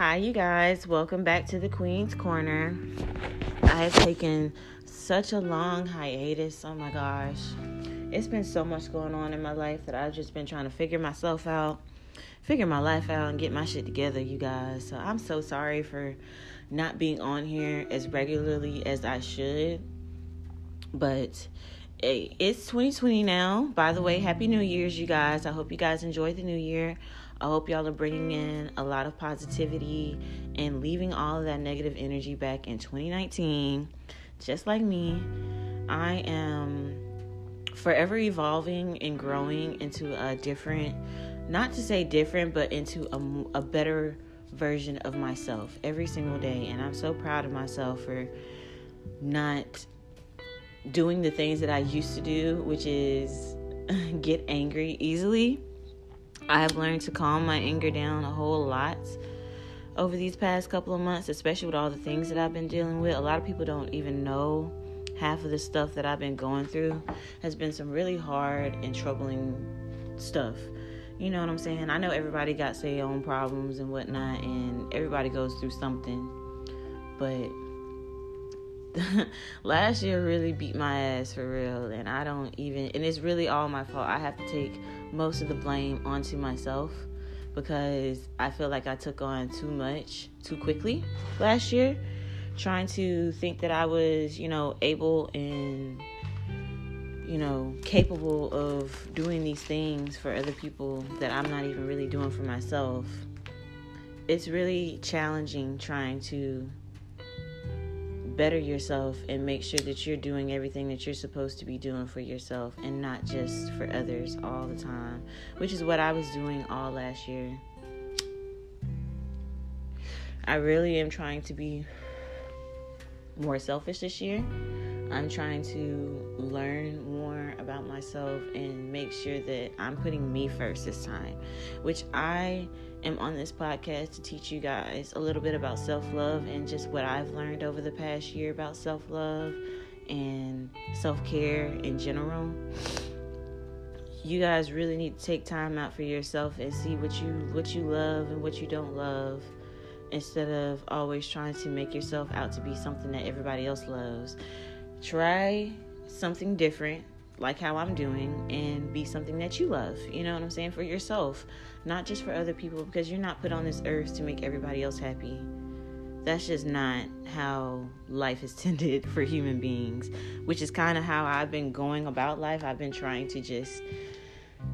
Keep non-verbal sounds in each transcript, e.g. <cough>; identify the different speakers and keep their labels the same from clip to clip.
Speaker 1: Hi, you guys. Welcome back to the Queen's Corner. I have taken such a long hiatus. Oh my gosh. It's been so much going on in my life that I've just been trying to figure myself out, figure my life out, and get my shit together, you guys. So I'm so sorry for not being on here as regularly as I should. But it's 2020 now. By the way, Happy New Year's, you guys. I hope you guys enjoyed the new year. I hope y'all are bringing in a lot of positivity and leaving all of that negative energy back in 2019. Just like me, I am forever evolving and growing into a different, not to say different, but into a, a better version of myself every single day. And I'm so proud of myself for not doing the things that I used to do, which is <laughs> get angry easily I have learned to calm my anger down a whole lot over these past couple of months, especially with all the things that I've been dealing with. A lot of people don't even know half of the stuff that I've been going through has been some really hard and troubling stuff. You know what I'm saying? I know everybody got their own problems and whatnot, and everybody goes through something. But <laughs> last year really beat my ass for real and i don't even and it's really all my fault. I have to take most of the blame onto myself because i feel like i took on too much too quickly last year trying to think that i was you know able and you know capable of doing these things for other people that i'm not even really doing for myself. It's really challenging trying to better yourself and make sure that you're doing everything that you're supposed to be doing for yourself and not just for others all the time, which is what I was doing all last year. I really am trying to be more selfish this year. I'm trying to learn more about myself and make sure that I'm putting me first this time, which I am on this podcast to teach you guys a little bit about self love and just what I've learned over the past year about self love and self care in general. You guys really need to take time out for yourself and see what you what you love and what you don't love instead of always trying to make yourself out to be something that everybody else loves. Try something different like how I'm doing and be something that you love. You know what I'm saying? For yourself, not just for other people, because you're not put on this earth to make everybody else happy. That's just not how life is <laughs> tended for human beings, which is kind of how I've been going about life. I've been trying to just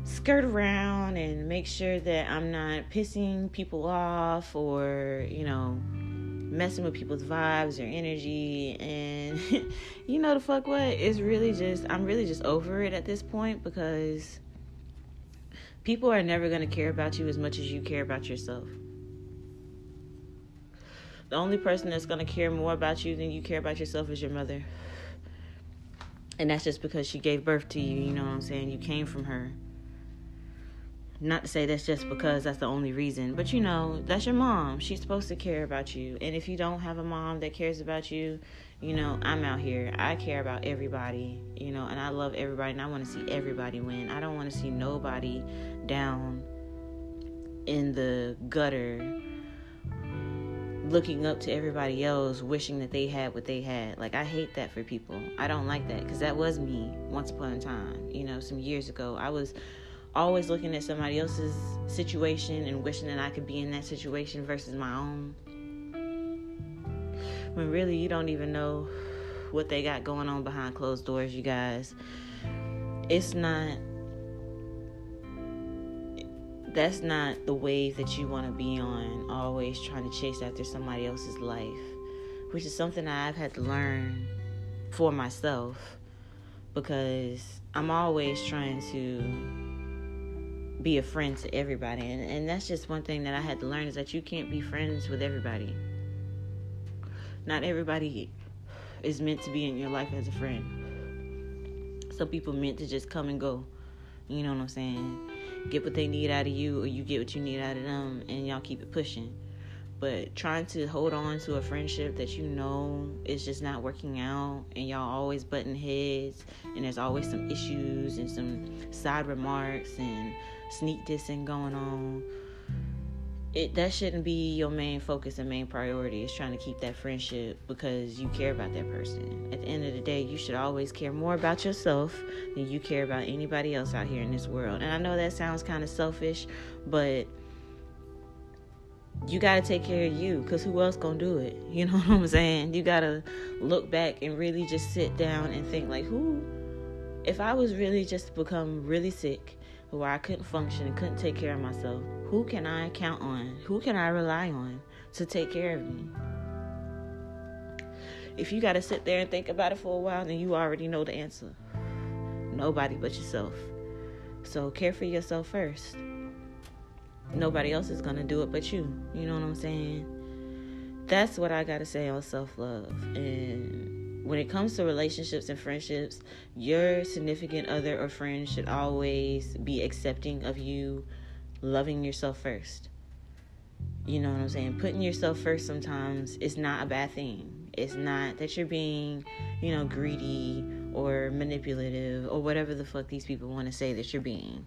Speaker 1: skirt around and make sure that I'm not pissing people off or, you know, messing with people's vibes or energy and <laughs> you know the fuck what it's really just i'm really just over it at this point because people are never going to care about you as much as you care about yourself the only person that's going to care more about you than you care about yourself is your mother and that's just because she gave birth to you you know what i'm saying you came from her not to say that's just because that's the only reason, but you know, that's your mom. She's supposed to care about you. And if you don't have a mom that cares about you, you know, I'm out here. I care about everybody, you know, and I love everybody and I want to see everybody win. I don't want to see nobody down in the gutter looking up to everybody else wishing that they had what they had. Like I hate that for people. I don't like that cuz that was me once upon a time, you know, some years ago. I was always looking at somebody else's situation and wishing that I could be in that situation versus my own. When really you don't even know what they got going on behind closed doors, you guys. It's not that's not the wave that you want to be on, always trying to chase after somebody else's life, which is something I've had to learn for myself because I'm always trying to be a friend to everybody. And, and that's just one thing that I had to learn is that you can't be friends with everybody. Not everybody is meant to be in your life as a friend. Some people meant to just come and go. You know what I'm saying? Get what they need out of you, or you get what you need out of them, and y'all keep it pushing. But trying to hold on to a friendship that you know is just not working out, and y'all always butting heads, and there's always some issues and some side remarks and sneak dissing going on. It that shouldn't be your main focus and main priority is trying to keep that friendship because you care about that person. At the end of the day, you should always care more about yourself than you care about anybody else out here in this world. And I know that sounds kind of selfish, but you got to take care of you because who else gonna do it <laughs> you know what i'm saying you got to look back and really just sit down and think like who if i was really just become really sick where i couldn't function and couldn't take care of myself who can i count on who can i rely on to take care of me if you got to sit there and think about it for a while then you already know the answer nobody but yourself so care for yourself first nobody else is gonna do it but you. You know what I'm saying? That's what I gotta say on self love. And when it comes to relationships and friendships, your significant other or friend should always be accepting of you loving yourself first. You know what I'm saying? Putting yourself first sometimes is not a bad thing. It's not that you're being, you know, greedy or manipulative or whatever the fuck these people want to say that you're being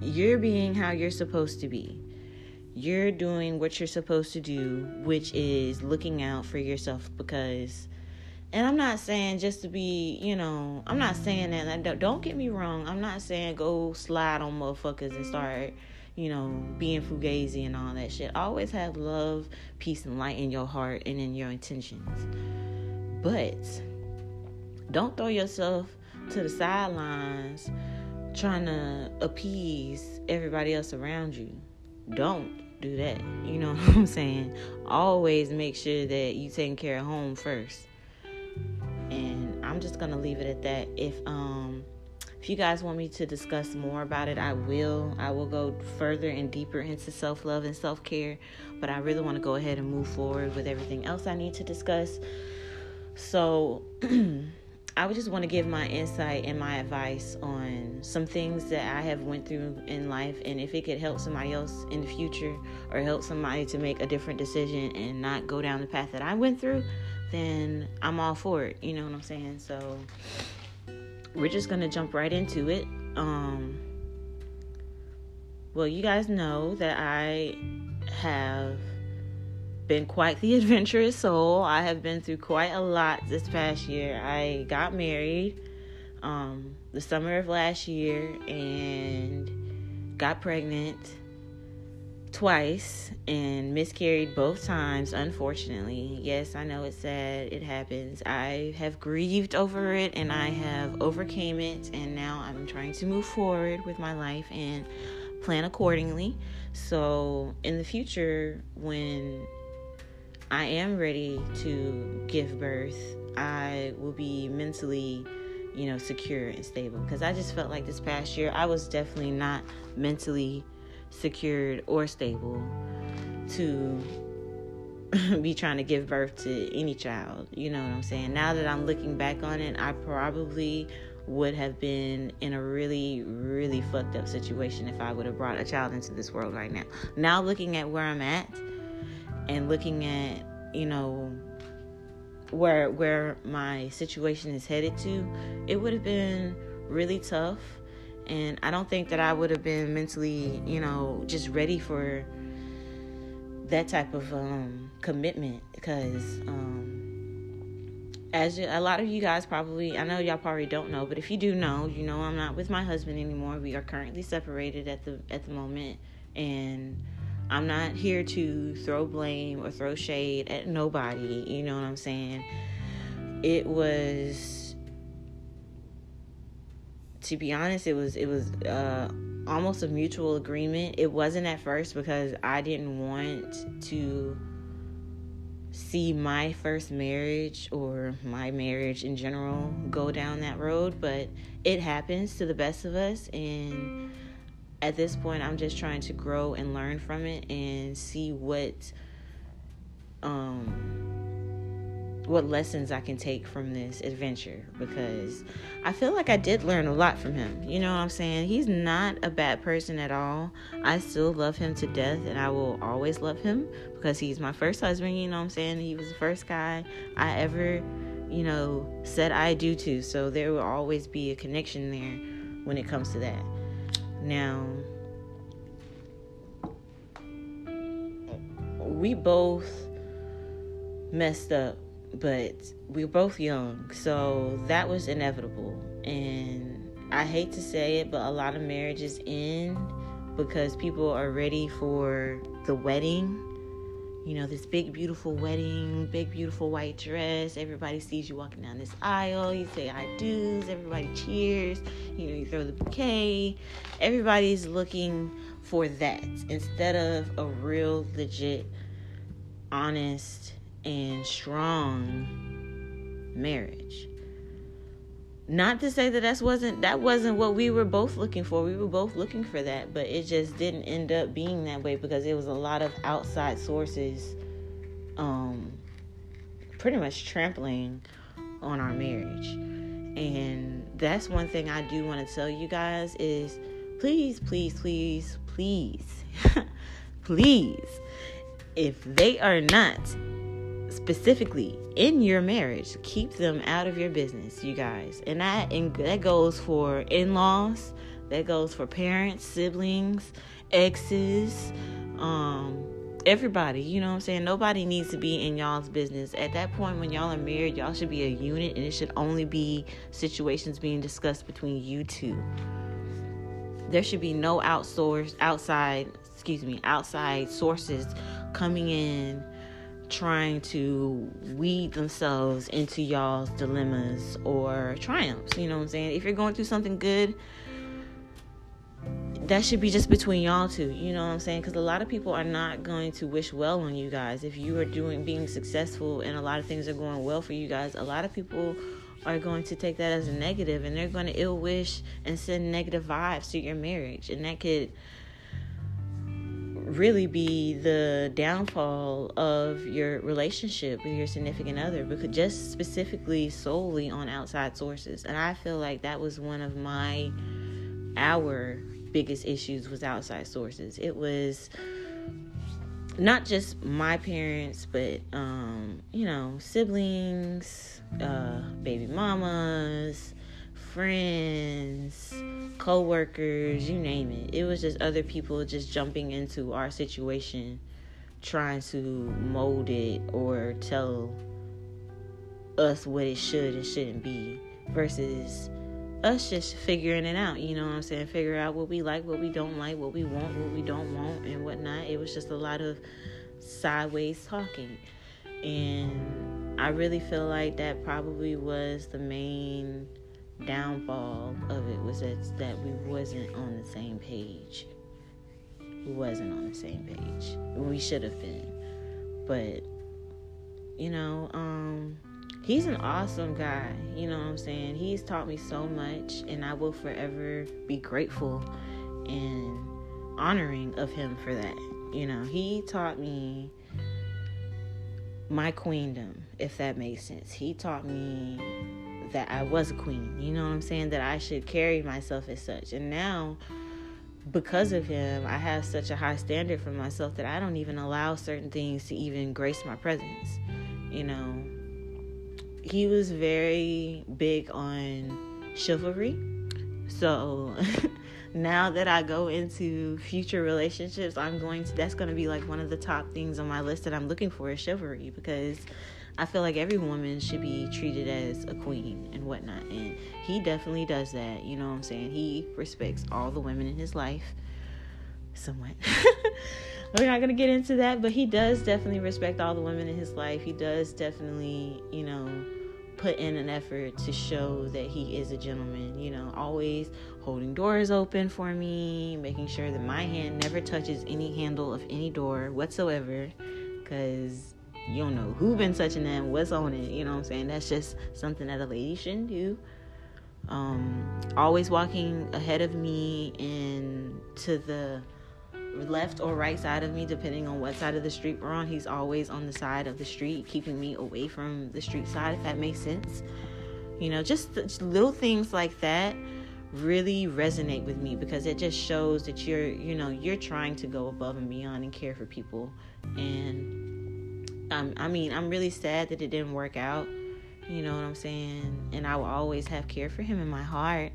Speaker 1: you're being how you're supposed to be. You're doing what you're supposed to do, which is looking out for yourself because and I'm not saying just to be, you know, I'm not saying that. Don't get me wrong. I'm not saying go slide on motherfuckers and start, you know, being fugazi and all that shit. Always have love, peace, and light in your heart and in your intentions. But don't throw yourself to the sidelines trying to appease everybody else around you. Don't do that. You know <laughs> what I'm saying? Always make sure that you taking care of home first. And I'm just gonna leave it at that. If um if you guys want me to discuss more about it, I will. I will go further and deeper into self love and self care. But I really want to go ahead and move forward with everything else I need to discuss. So <clears throat> I would just want to give my insight and my advice on some things that I have went through in life and if it could help somebody else in the future or help somebody to make a different decision and not go down the path that I went through, then I'm all for it. You know what I'm saying? So we're just going to jump right into it. Um well, you guys know that I have been quite the <laughs> adventurous soul. I have been through quite a lot this past year. I got married um, the summer of last year and got pregnant twice and miscarried both times, unfortunately. Yes, I know it's sad. It happens. I have grieved over it and I have overcame it and now I'm trying to move forward with my life and plan accordingly. So, in the future when I am ready to give birth, I will be mentally, you know, secure and stable. Because I just felt like this past year I was definitely not mentally secured or stable to <laughs> be trying to give birth to any child. You know what I'm saying? Now that I'm looking back on it, I probably would have been in a really, really fucked up situation if I would have brought a child into this world right now. Now, looking at where I'm at, and looking at you know where where my situation is headed to it would have been really tough and i don't think that i would have been mentally you know just ready for that type of um, commitment because um, as a lot of you guys probably i know y'all probably don't know but if you do know you know i'm not with my husband anymore we are currently separated at the at the moment and I'm not here to throw blame or throw shade at nobody. You know what I'm saying? It was, to be honest, it was it was uh, almost a mutual agreement. It wasn't at first because I didn't want to see my first marriage or my marriage in general go down that road, but it happens to the best of us and at this point i'm just trying to grow and learn from it and see what um what lessons I can take from this adventure because I feel like I did learn a lot from him. You know what I'm saying? He's not a bad person at all. I still love him to death and I will always love him because he's my first husband, you know what I'm saying? He was the first guy I ever, you know, said I do to. So there will always be a connection there when it comes to that. Now, we both messed up, but we were both young, so that was inevitable. And I hate to say it, but a lot of marriages end because people are ready for the wedding you know, this big, beautiful wedding, big, beautiful white dress. Everybody sees you walking down this aisle. You say I do's. Everybody cheers. You know, you throw the bouquet. Everybody's looking for that instead of a real, legit, honest, and strong marriage. Not to say that that wasn't that wasn't what we were both looking for. We were both looking for that but it just didn't end up being that way because it was a lot of outside sources um pretty much trampling on our marriage. And that's one thing i do want to tell you guys is please please please please <laughs> please if they are not specifically in your marriage keep them out of your business you guys. And that and that goes for in-laws that goes for parents siblings exes um everybody you know what i'm saying? Nobody needs to be in y'all's business. At that point when y'all are married y'all should be a unit and it should only be situations being discussed between you two. There should be no outsourced outside excuse me outside sources coming in trying to weed themselves into y'all's dilemmas or triumphs. You know what I'm saying? If you're going through something good, that should be just between y'all two. You know what I'm saying? Because a lot of people are not going to wish well on you guys. If you are doing being successful and a lot of things are going well for you guys, a lot of people are going to take that as a negative and they're going to ill wish and send negative vibes to your marriage. And that could really be the downfall of your relationship with your significant other because just specifically solely on outside sources. And i feel like that was one of my our biggest issues was outside sources. It was not just my parents but um you know siblings uh baby mamas friends, co-workers, you name it. It was just other people just jumping into our situation trying to mold it or tell us what it should and shouldn't be versus us just figuring it out, you know what I'm saying? Figure out what we like, what we don't like, what we want, what we don't want, and whatnot. It was just a lot of sideways talking. And I really feel like that probably was the main downfall of it was that that we wasn't on the same page. We wasn't on the same page. We should have been. But you know, um he's an awesome guy. You know what I'm saying? He's taught me so much and I will forever be grateful and honoring of him for that. You know, he taught me my queendom, if that makes sense. He taught me that I was a queen. You know what I'm saying? That I should carry myself as such. And now, because of him, I have such a high standard for myself that I don't even allow certain things to even grace my presence. You know, he was very big on chivalry. So <laughs> now that I go into future relationships, I'm going to, that's going to be like one of the top things on my list that I'm looking for is chivalry because I feel like every woman should be treated as a queen and whatnot. And he definitely does that. You know what I'm saying? He respects all the women in his life. Somewhat. <laughs> We're not going to get into that, but he does definitely respect all the women in his life. He does definitely, you know, put in an effort to show that he is a gentleman. You know, always holding doors open for me, making sure that my hand never touches any handle of any door whatsoever. Because you don't know who been touching them, what's on it. You know what I'm saying? That's just something that a lady shouldn't do. Um, always walking ahead of me and to the left or right side of me, depending on what side of the street we're on. He's always on the side of the street, keeping me away from the street side, if that makes sense. You know, just, just little things like that really resonate with me because it just shows that you're, you know, you're trying to go above and beyond and care for people. And I mean, I'm really sad that it didn't work out. You know what I'm saying? And I will always have care for him in my heart.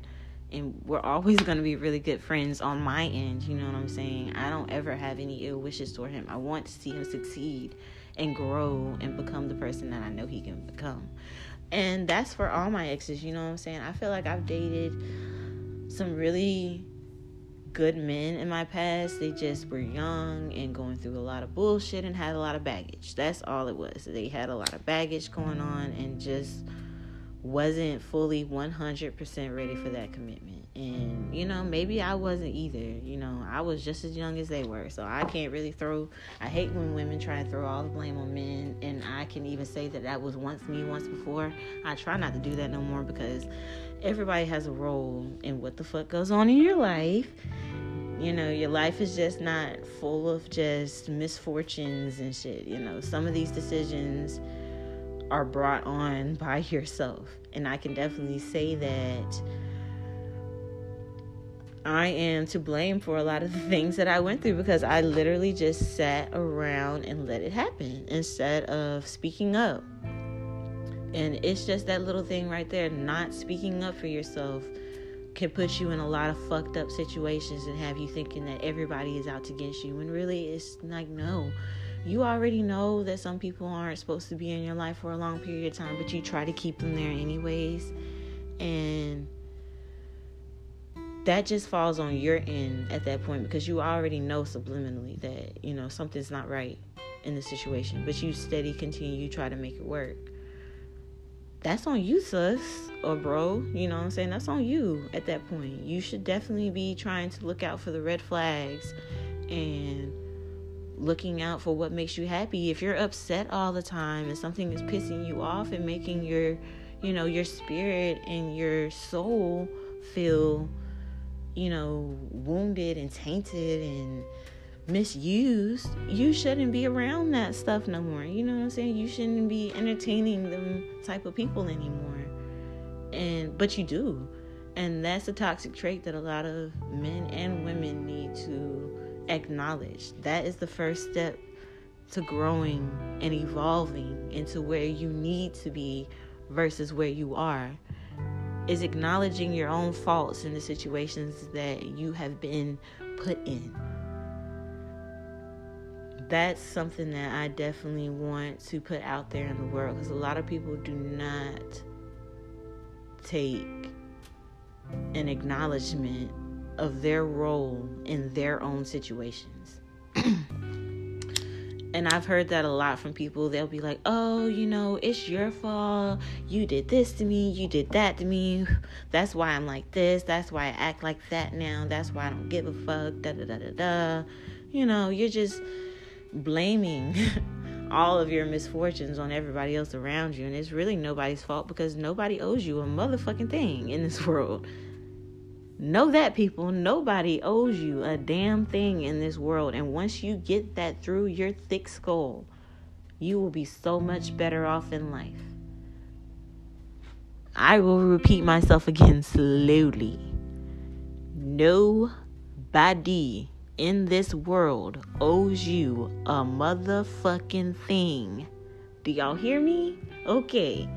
Speaker 1: and we're always going to be really good friends on my end. You know what I'm saying? I don't ever have any ill wishes toward him. I want to see him succeed and grow and become the person that I know he can become. And that's for all my exes, you know what I'm saying? I feel like I've dated some really good men in my past. They just were young and going through a lot of bullshit and had a lot of baggage. That's all it was. They had a lot of baggage going on and just wasn't fully 100% ready for that commitment. And, you know, maybe I wasn't either. You know, I was just as young as they were. So I can't really throw, I hate when women try and throw all the blame on men. And I can even say that that was once me once before. I try not to do that no more because everybody has a role in what the fuck goes on in your life. You know, your life is just not full of just misfortunes and shit. You know, some of these decisions are brought on by yourself. And I can definitely say that I am to blame for a lot of the things that I went through because I literally just sat around and let it happen instead of speaking up. And it's just that little thing right there, not speaking up for yourself can put you in a lot of fucked up situations and have you thinking that everybody is out to get you when really it's like no you already know that some people aren't supposed to be in your life for a long period of time, but you try to keep them there anyways. And that just falls on your end at that point because you already know subliminally that, you know, something's not right in the situation, but you steady continue, you try to make it work. That's on you, sus or bro. You know what I'm saying? That's on you at that point. You should definitely be trying to look out for the red flags and looking out for what makes you happy. If you're upset all the time and something is pissing you off and making your, you know, your spirit and your soul feel, you know, wounded and tainted and misused, you shouldn't be around that stuff no more. You know what I'm saying? You shouldn't be entertaining them type of people anymore. And but you do. And that's a toxic trait that a lot of men and women need to acknowledge. That is the first step to growing and evolving into where you need to be versus where you are. Is acknowledging your own faults in the situations that you have been put in. That's something that I definitely want to put out there in the world because a lot of people do not take an acknowledgement of their role in their own situations. <clears throat> and I've heard that a lot from people. They'll be like, oh, you know, it's your fault. You did this to me. You did that to me. <sighs> That's why I'm like this. That's why I act like that now. That's why I don't give a fuck. Da da da da da. You know, you're just blaming <laughs> all of your misfortunes on everybody else around you. And it's really nobody's fault because nobody owes you a motherfucking thing in this <laughs> world. Know that, people. Nobody owes you a damn thing in this world. And once you get that through your thick skull, you will be so much better off in life. I will repeat myself again slowly. Nobody in this world owes you a motherfucking thing. Do y'all hear me? Okay.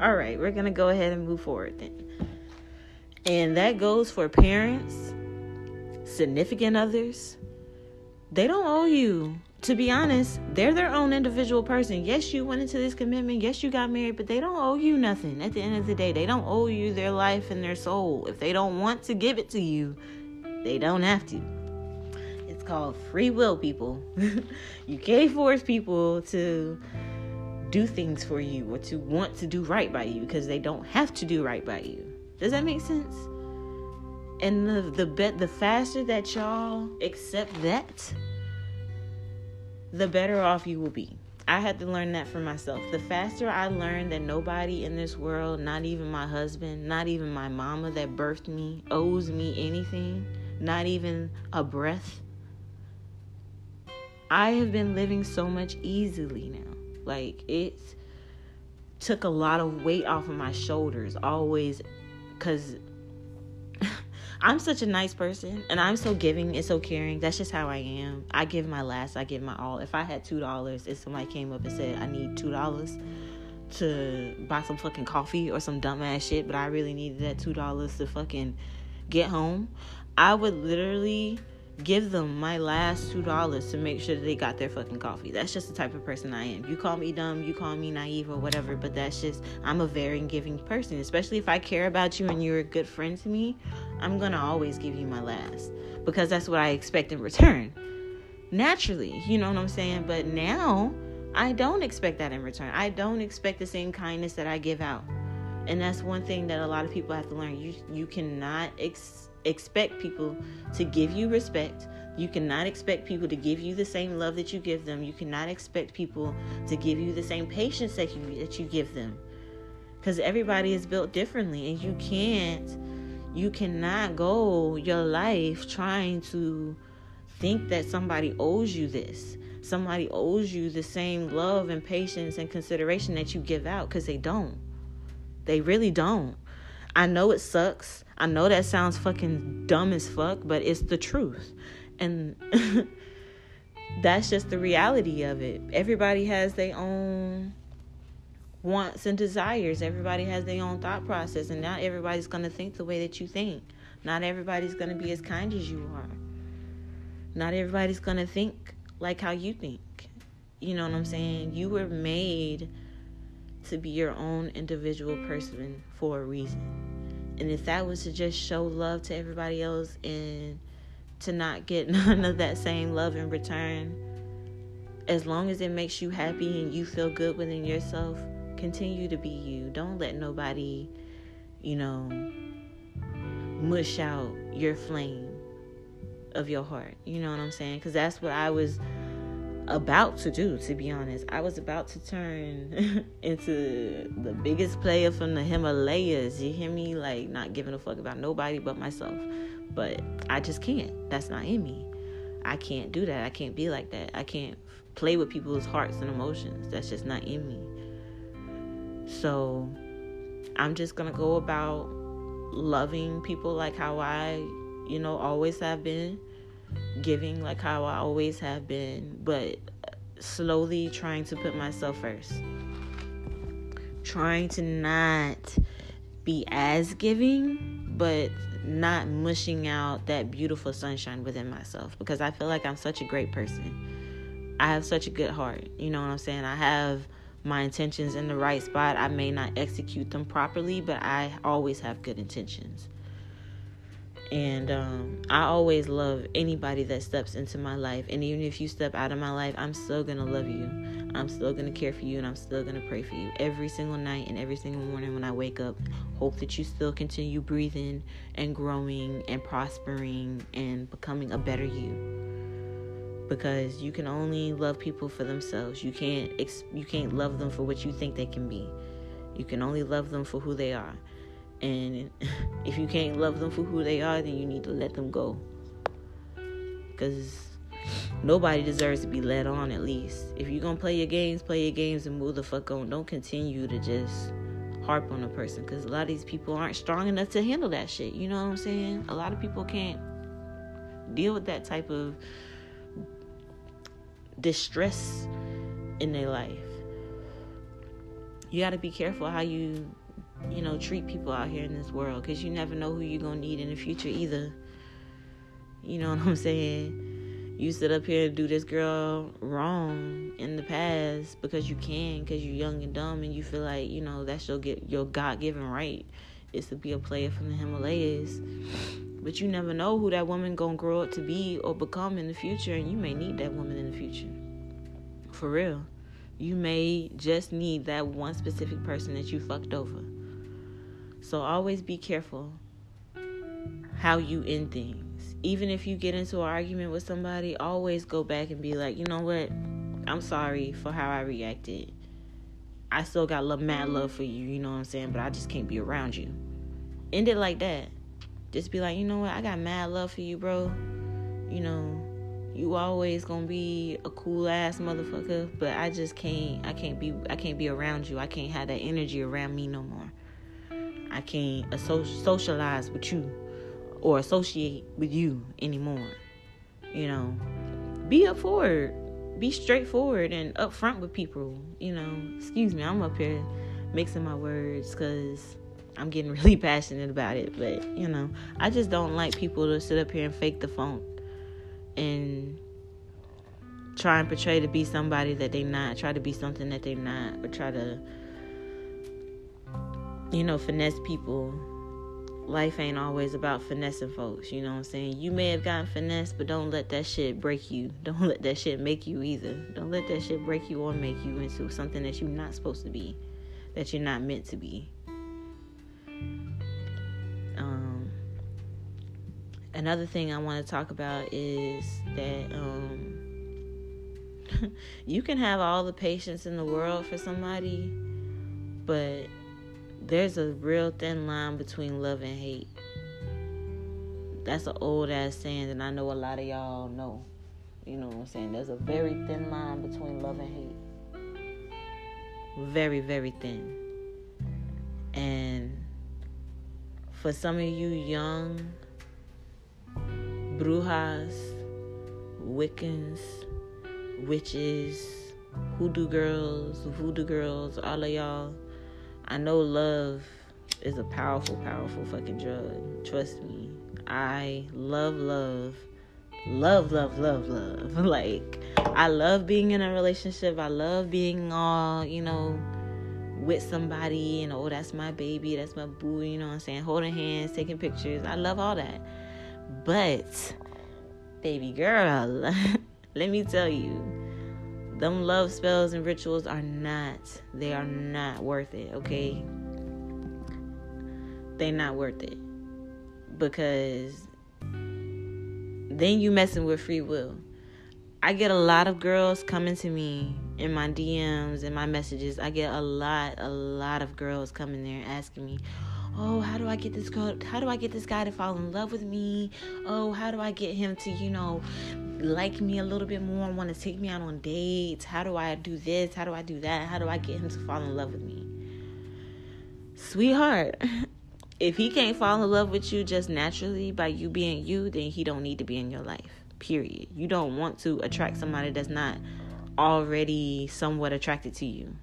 Speaker 1: All right, we're going to go ahead and move forward then. And that goes for parents, significant others. They don't owe you. To be honest, they're their own individual person. Yes, you went into this commitment. Yes, you got married, but they don't owe you nothing. At the end of the day, they don't owe you their life and their soul. If they don't want to give it to you, they don't have to. It's called free will, people. <laughs> you can't force people to do things for you or to want to do right by you because they don't have to do right by you. Does that make sense? And the the bet the faster that y'all accept that, the better off you will be. I had to learn that for myself. The faster I learned that nobody in this world, not even my husband, not even my mama that birthed me, owes me anything, not even a breath. I have been living so much easily now. Like it took a lot of weight off of my shoulders, always because <laughs> I'm such a nice person and I'm so giving and so caring. That's just how I am. I give my last, I give my all. If I had $2, if somebody came up and said, I need $2, to buy some fucking coffee or some dumbass shit, but I really needed that two dollars to fucking get home, I would literally give them my last two dollars to make sure that they got their fucking coffee. That's just the type of person I am. You call me dumb, you call me naive or whatever, but that's just I'm a very giving person. Especially if I care about you and you're a good friend to me, I'm gonna always give you my last because that's what I expect in return. Naturally, you know what I'm saying? But now I don't expect that in return. I don't expect the same kindness that I give out. And that's one thing that a lot of people have to learn. You you cannot ex- expect people to give you respect. You cannot expect people to give you the same love that you give them. You cannot expect people to give you the same patience that you that you give them. Cuz everybody is built differently and you can't you cannot go your life trying to think that somebody owes you this somebody owes you the same love and patience and consideration that you give out because they don't. They really don't. I know it sucks. I know that sounds fucking dumb as fuck, but it's the truth. And <laughs> that's just the reality of it. Everybody has their own wants and desires. Everybody has their own thought process, and not everybody's going to think the way that you think. Not everybody's going to be as kind as you are. Not everybody's going to think like how you think. You know what I'm saying? You were made to be your own individual person for a reason. And if that was to just show love to everybody else and to not get <laughs> none of that same love in return, as long as it makes you happy and you feel good within yourself, continue to be you. Don't let nobody, you know, mush out your flame of your heart. You know what I'm saying? Because that's what I was about to do, to be honest. I was about to turn <laughs> into the biggest player from the Himalayas. You hear me? Like, not giving a fuck about nobody but myself. But I just can't. That's not in me. I can't do that. I can't be like that. I can't play with people's hearts and emotions. That's just not in me. So I'm just going to go about loving people like how I you know, always have been giving like how I always have been, but slowly trying to put myself first. Trying to not be as giving, but not mushing out that beautiful sunshine within myself because I feel like I'm such a great person. I have such a good heart. You know what I'm saying? I have my intentions in the right spot. I may not execute them properly, but I always have good intentions. And um, I always love anybody that steps into my life. And even if you step out of my life, I'm still going to love you. I'm still going to care for you and I'm still going to pray for you every single night and every single morning when I wake up. Hope that you still continue breathing and growing and prospering and becoming a better you. Because you can only love people for themselves. You can't you can't love them for what you think they can be. You can only love them for who they are. And if you can't love them for who they are, then you need to let them go. Because nobody deserves to be led on, at least. If you're going to play your games, play your games and move the fuck on. Don't continue to just harp on a person. Because a lot of these people aren't strong enough to handle that shit. You know what I'm saying? A lot of people can't deal with that type of distress in their life. You got to be careful how you you know, treat people out here in this world because you never know who you're going to need in the future either. You know what I'm saying? You sit up here and do this girl wrong in the past because you can, because you're young and dumb and you feel like, you know, that's your, get, your God given right is to be a player from the Himalayas. But you never know who that woman gonna grow up to be or become in the future, and you may need that woman in the future. For real. You may just need that one specific person that you fucked over. So always be careful how you end things. Even if you get into an argument with somebody, always go back and be like, you know what? I'm sorry for how I reacted. I still got love, mad love for you, you know what I'm saying? But I just can't be around you. End it like that. Just be like, you know what? I got mad love for you, bro. You know, you always gonna be a cool ass motherfucker, but I just can't. I can't be. I can't be around you. I can't have that energy around me no more. I can't socialize with you or associate with you anymore. You know, be up for it. be straightforward and upfront with people. You know, excuse me, I'm up here mixing my words because I'm getting <laughs> really passionate about it. But you know, I just don't like people to sit up here and fake the funk and try and portray to be somebody that they're not, try to be something that they're not, or try to, you know, finesse people. Life ain't always about finessing folks, you know what I'm saying? You may have gotten finesse, but don't let that shit break you. <laughs> Don't let that shit make you either. Don't let that shit break you or make you into something that you're not supposed to be, that you're not meant to be. Um, another thing I want to talk about is that um, <laughs> you can have all the patience in the world for somebody, but there's a real thin line between love and hate. That's an old ass saying and I know a lot of y'all know. You know what I'm saying? There's a very thin line between love and hate. Very, very thin. And for some of you young brujas, Wiccans, witches, hoodoo girls, voodoo girls, all of y'all. I know love is a powerful, powerful fucking drug. Trust me. I love love. Love, love, love, love. <laughs> like, I love being in a relationship. I love being all, you know, with somebody and oh that's my baby, that's my boo, you know what I'm saying? Holding hands, taking pictures. I love all that. But baby girl, <laughs> let me tell you, them love spells and rituals are not, they are not worth it, okay? they're not worth it. Because then you messing with free will. I get a lot of girls coming to me in my DMs and my messages. I get a lot, a lot of girls coming there asking me, oh how do i get this girl how do i get this guy to fall in love with me oh how do i get him to you know like me a little bit more want to take me out on dates how do i do this how do i do that how do i get him to fall in love with me sweetheart <laughs> if he can't fall in love with you just naturally by you being you then he don't need to be in your life period you don't want to attract somebody that's not already somewhat attracted to you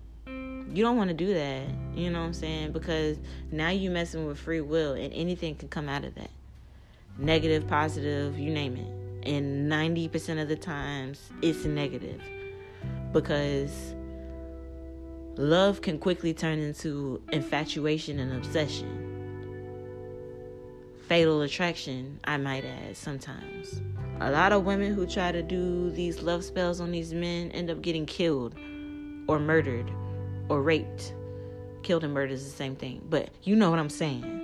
Speaker 1: you don't want to do that. You know what I'm saying? Because now you're messing with free will and anything can come out of that. Negative, positive, you name it. And 90% of the times it's negative. Because love can quickly turn into infatuation and obsession. Fatal attraction, I might add, sometimes. A lot of women who try to do these love spells on these men end up getting killed or murdered or raped. Killed and murdered is the same thing. But you know what I'm saying.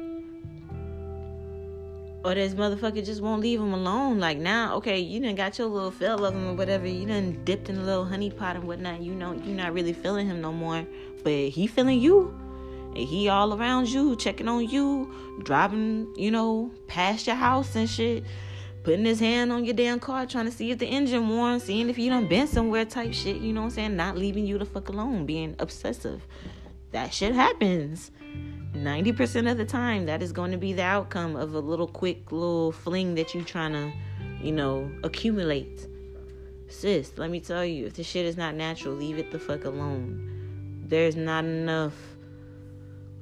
Speaker 1: Or this motherfucker just won't leave him alone. Like now, okay, you done got your little fill of him or whatever. You done dipped in a little honey pot and whatnot. You know, you're not really feeling him no more. But he feeling you. And he all around you, checking on you, driving, you know, past your house and shit putting his hand on your damn car trying to see if the engine warm, seeing if you done been somewhere type shit, you know what I'm saying? Not leaving you the fuck alone, being obsessive. That shit happens. 90% of the time, that is going to be the outcome of a little quick little fling that you trying to, you know, accumulate. Sis, let me tell you, if the shit is not natural, leave it the fuck alone. There's not enough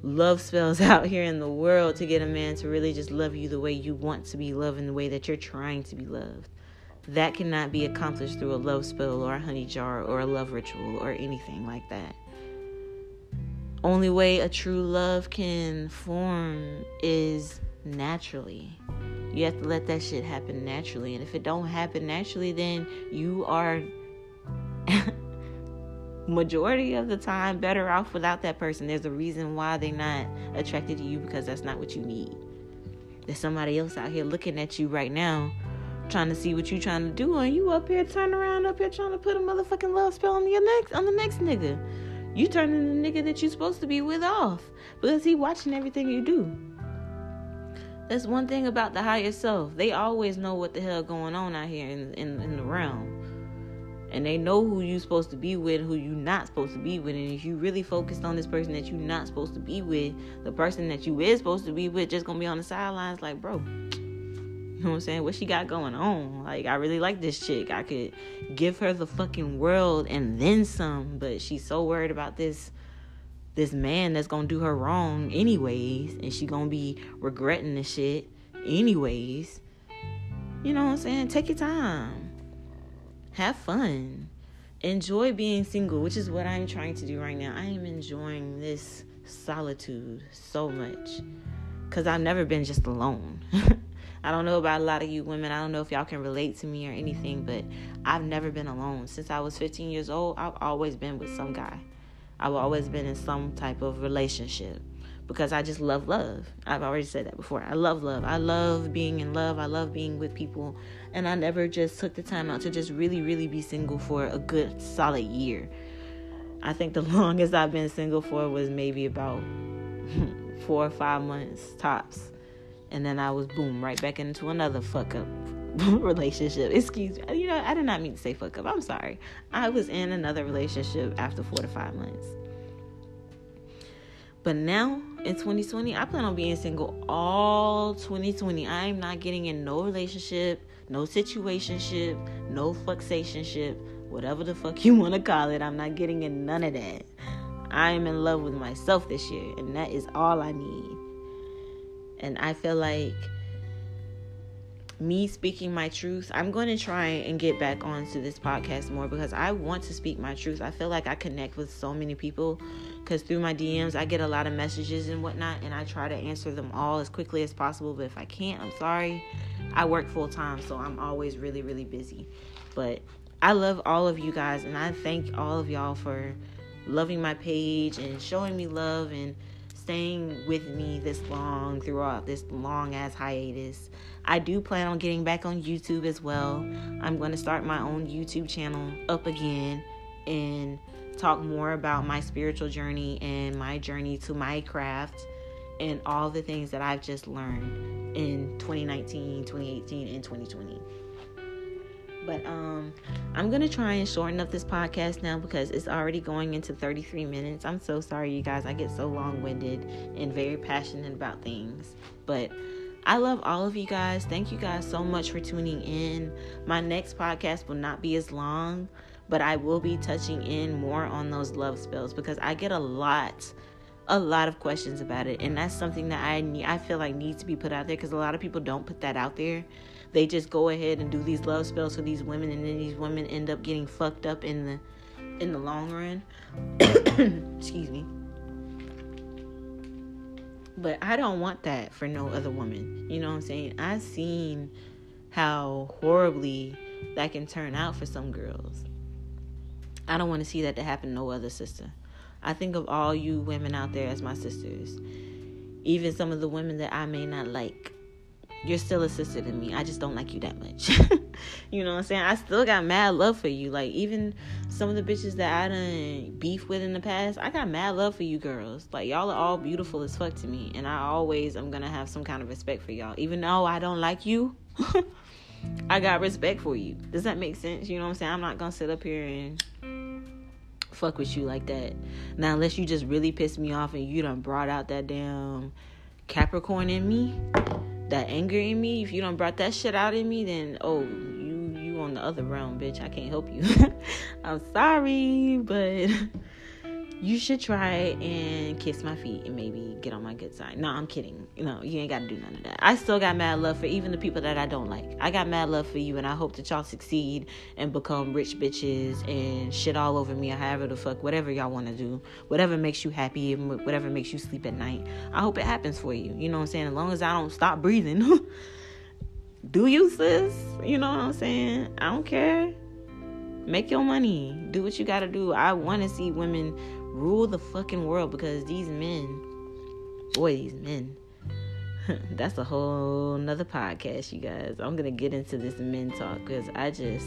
Speaker 1: love spells <laughs> out here in the world to get a man to really just love you the way you want to be loved in the way that you're trying to be loved. That cannot be accomplished through a love spell or a honey jar or a love ritual or anything like that. Only way a true love can form is naturally. You have to let that shit happen naturally. And if it don't happen naturally, then you are <laughs> majority of the time better off without that person. There's a reason why they're not attracted to you because that's not what you need. There's somebody else out here looking at you right now, trying to see what you trying to do, and you up here turning around up here trying to put a motherfucking love spell on your next on the next nigga. You turning the nigga that you're supposed to be with off because he watching everything you do. That's one thing about the higher self. They always know what the hell going on out here in in, in the realm and they know who you're supposed to be with who you're not supposed to be with and if you really focused on this person that you're not supposed to be with the person that you is supposed to be with just gonna be on the sidelines like bro You know what I'm saying? What she got going on? Like, I really like this chick. I could give her the fucking world and then some, but she's so worried about this this man that's gonna do her wrong anyways, and she gonna be regretting the shit anyways. You know what I'm saying? Take your time. Have fun. Enjoy being single, which is what I'm trying to do right now. I am enjoying this solitude so much because I've never been just alone. <laughs> I don't know about a lot of you women. I don't know if y'all can relate to me or anything, but I've never been alone. Since I was 15 years old, I've always been with some guy. I've always been in some type of relationship because I just love love. I've already said that before. I love love. I love being in love. I love being with people. And I never just took the time out to just really, really be single for a good solid year. I think the <laughs> longest I've been single for was maybe about <laughs> four or five months tops. And then I was boom right back into another fuck up <laughs> relationship. Excuse me. You know, I did not mean to say fuck up. I'm sorry. I was in another relationship after four to five months. But now in 2020, I plan on being single all 2020. I'm not getting in no relationship, no situationship, no fluxationship, whatever the fuck you want to call it. I'm not getting in none of that. I am in love with myself this year, and that is all I need. And I feel like me speaking my truth, I'm going to try and get back onto this podcast more because I want to speak my truth. I feel like I connect with so many people because through my DMs, I get a lot of messages and whatnot, and I try to answer them all as quickly as possible. But if I can't, I'm sorry. I work full time, so I'm always really, really busy. But I love all of you guys, and I thank all of y'all for loving my page and showing me love and staying with me this long throughout this long ass hiatus. I do plan on getting back on YouTube as well. I'm going to start my own YouTube channel up again and talk more about my spiritual journey and my journey to my craft and all the things that I've just learned in 2019, 2018, and 2020. But um, I'm gonna try and shorten up this podcast now because it's already going into 33 minutes. I'm so sorry, you guys. I get so long-winded and very passionate about things, but I love all of you guys. Thank you guys so much for tuning in. My next podcast will not be as long, but I will be touching in more on those love spells because I get a lot a lot of questions about it and that's something that I need I feel like needs to be put out there because a lot of people don't put that out there they just go ahead and do these love spells for these women and then these women end up getting fucked up in the in the long run. <coughs> Excuse me. But I don't want that for no other woman. You know what I'm saying? I've seen how horribly that can turn out for some girls. I don't want to see that to happen to no other sister. I think of all you women out there as my sisters. Even some of the women that I may not like you're still a sister to me. I just don't like you that much. <laughs> you know what I'm saying? I still got mad love for you. Like even some of the bitches that I done beef with in the past, I got mad love for you girls. Like y'all are all beautiful as fuck to me. And I always am gonna have some kind of respect for y'all. Even though I don't like you, <laughs> I got respect for you. Does that make sense? You know what I'm saying? I'm not gonna sit up here and fuck with you like that. Now unless you just really piss me off and you done brought out that damn Capricorn in me that anger in me, if you don't brought that shit out in me, then oh, you you on the other realm, bitch. I can't help you. <laughs> I'm sorry, but <laughs> you should try and kiss my feet and maybe get on my good side. No, I'm kidding. No, you ain't got to do none of that. I still got mad love for even the people that I don't like. I got mad love for you, and I hope that y'all succeed and become rich bitches and shit all over me or however the fuck, whatever y'all want to do, whatever makes you happy, whatever makes you sleep at night. I hope it happens for you. You know what I'm saying? As long as I don't stop breathing. <laughs> do you, sis? You know what I'm saying? I don't care. Make your money. Do what you gotta do. I want to see women rule the fucking world because these men, boy, these men. <laughs> That's a whole nother podcast, you guys. I'm gonna get into this men talk because I just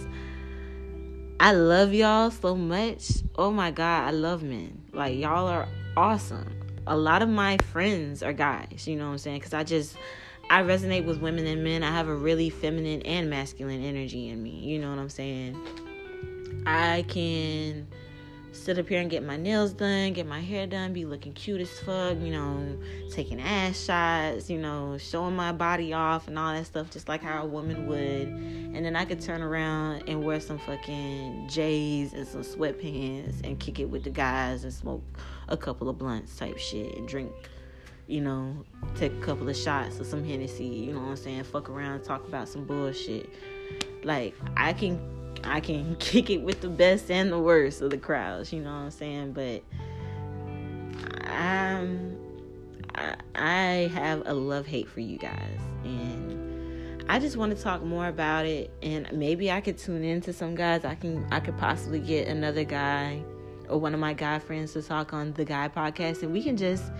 Speaker 1: I love y'all so much. Oh my god, I love men. Like y'all are awesome. A lot of my friends are guys, you know what I'm saying? Cuz I just I resonate with women and men. I have a really feminine and masculine energy in me. You know what I'm saying? I can sit up here and get my nails done, get my hair done, be looking cute as fuck, you know, taking ass shots, you know, showing my body off and all that stuff, just like how a woman would. And then I could turn around and wear some fucking J's and some sweatpants and kick it with the guys and smoke a couple of blunts type shit and drink, you know, take a couple of shots of some Hennessy, you know what I'm saying? Fuck around, talk about some bullshit. Like, I can I can <laughs> kick it with the best and the worst of the crowds, you know what I'm saying? But I'm I, I have a love hate for you guys and I just want to talk more about it and maybe I could tune into some guys. I can I could possibly get another guy or one of my guy friends to talk on the guy podcast and we can just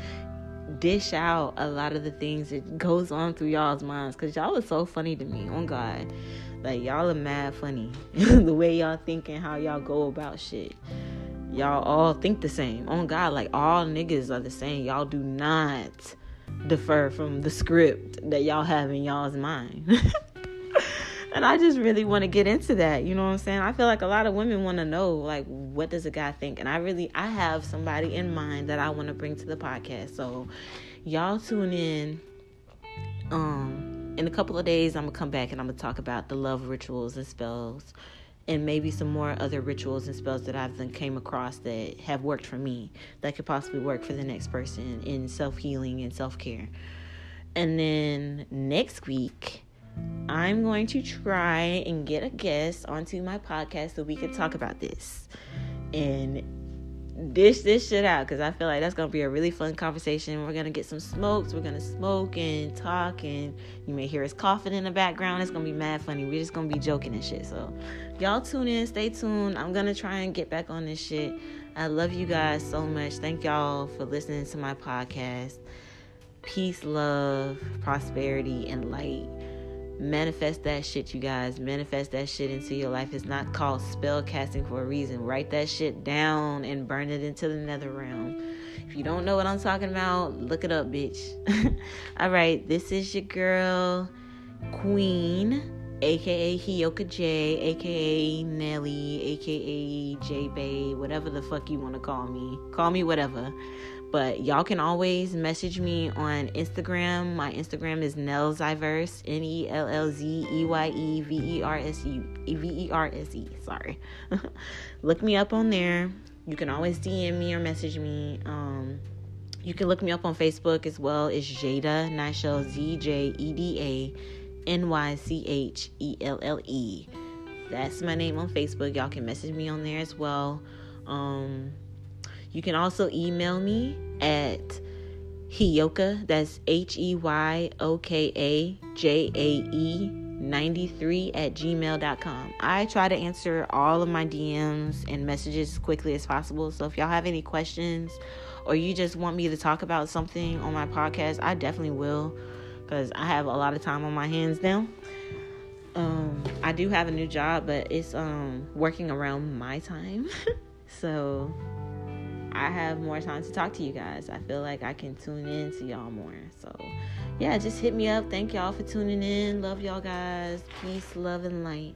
Speaker 1: dish out a lot of the things that goes on through y'all's minds because y'all are so funny to me oh on god like y'all are mad funny. <laughs> the way y'all think and how y'all go about shit. Y'all all think the same. On God, like all niggas are the same. Y'all do not defer from the script that y'all have in y'all's mind. <laughs> and I just really want to get into that. You know what I'm saying? I feel like a lot of women want to know, like, what does a guy think? And I really, I have somebody in mind that I want to bring to the podcast. So, y'all tune in. Um, in a couple of days, I'm gonna come back and I'm gonna talk about the love rituals and spells, and maybe some more other rituals and spells that I've then came across that have worked for me that could possibly work for the next person in self healing and self care. And then next week, I'm going to try and get a guest onto my podcast so we can talk about this. And dish this shit out because I feel like that's gonna be a really fun conversation. We're gonna get some smokes, we're gonna smoke and talk, and you may hear us coughing in the background. It's gonna be mad funny. We're just gonna be joking and shit. So, y'all tune in, stay tuned. I'm gonna try and get back on this shit. I love you guys so much. Thank y'all for listening to my podcast. Peace, love, prosperity, and light manifest that shit you guys. Manifest that shit into your life. It's not called spell casting for a reason. Write that shit down and burn it into the nether realm. If you don't know what i'm talking about look it up bitch. <laughs> All right this is your girl queen aka Heyoka J, aka Nelly, aka J Bay, whatever the fuck you want to call me. Call me whatever. But y'all can always message me on Instagram. My Instagram is Nellzyverse, N E L L Z E Y E V E R S E V E R S E. Sorry. <laughs> look me up on there. You can always DM me or message me. Um, you can look me up on Facebook as well. It's Jada Nychelle Z J E D A N Y C H E L L E. That's my name on Facebook. Y'all can message me on there as well. Um, you can also email me at Heyoka, that's H E Y O K A J A E 93 at gmail.com. I try to answer all of my DMs and messages as quickly as possible. So if y'all have any questions or you just want me to talk about something on my podcast, I definitely will because I have a lot of time on my hands now. Um, I do have a new job, but it's um working around my time. <laughs> so I have more time to talk to you guys. I feel like I can tune in to y'all more. So, yeah, just hit me up. Thank y'all for tuning in. Love y'all guys. Peace, love, and light.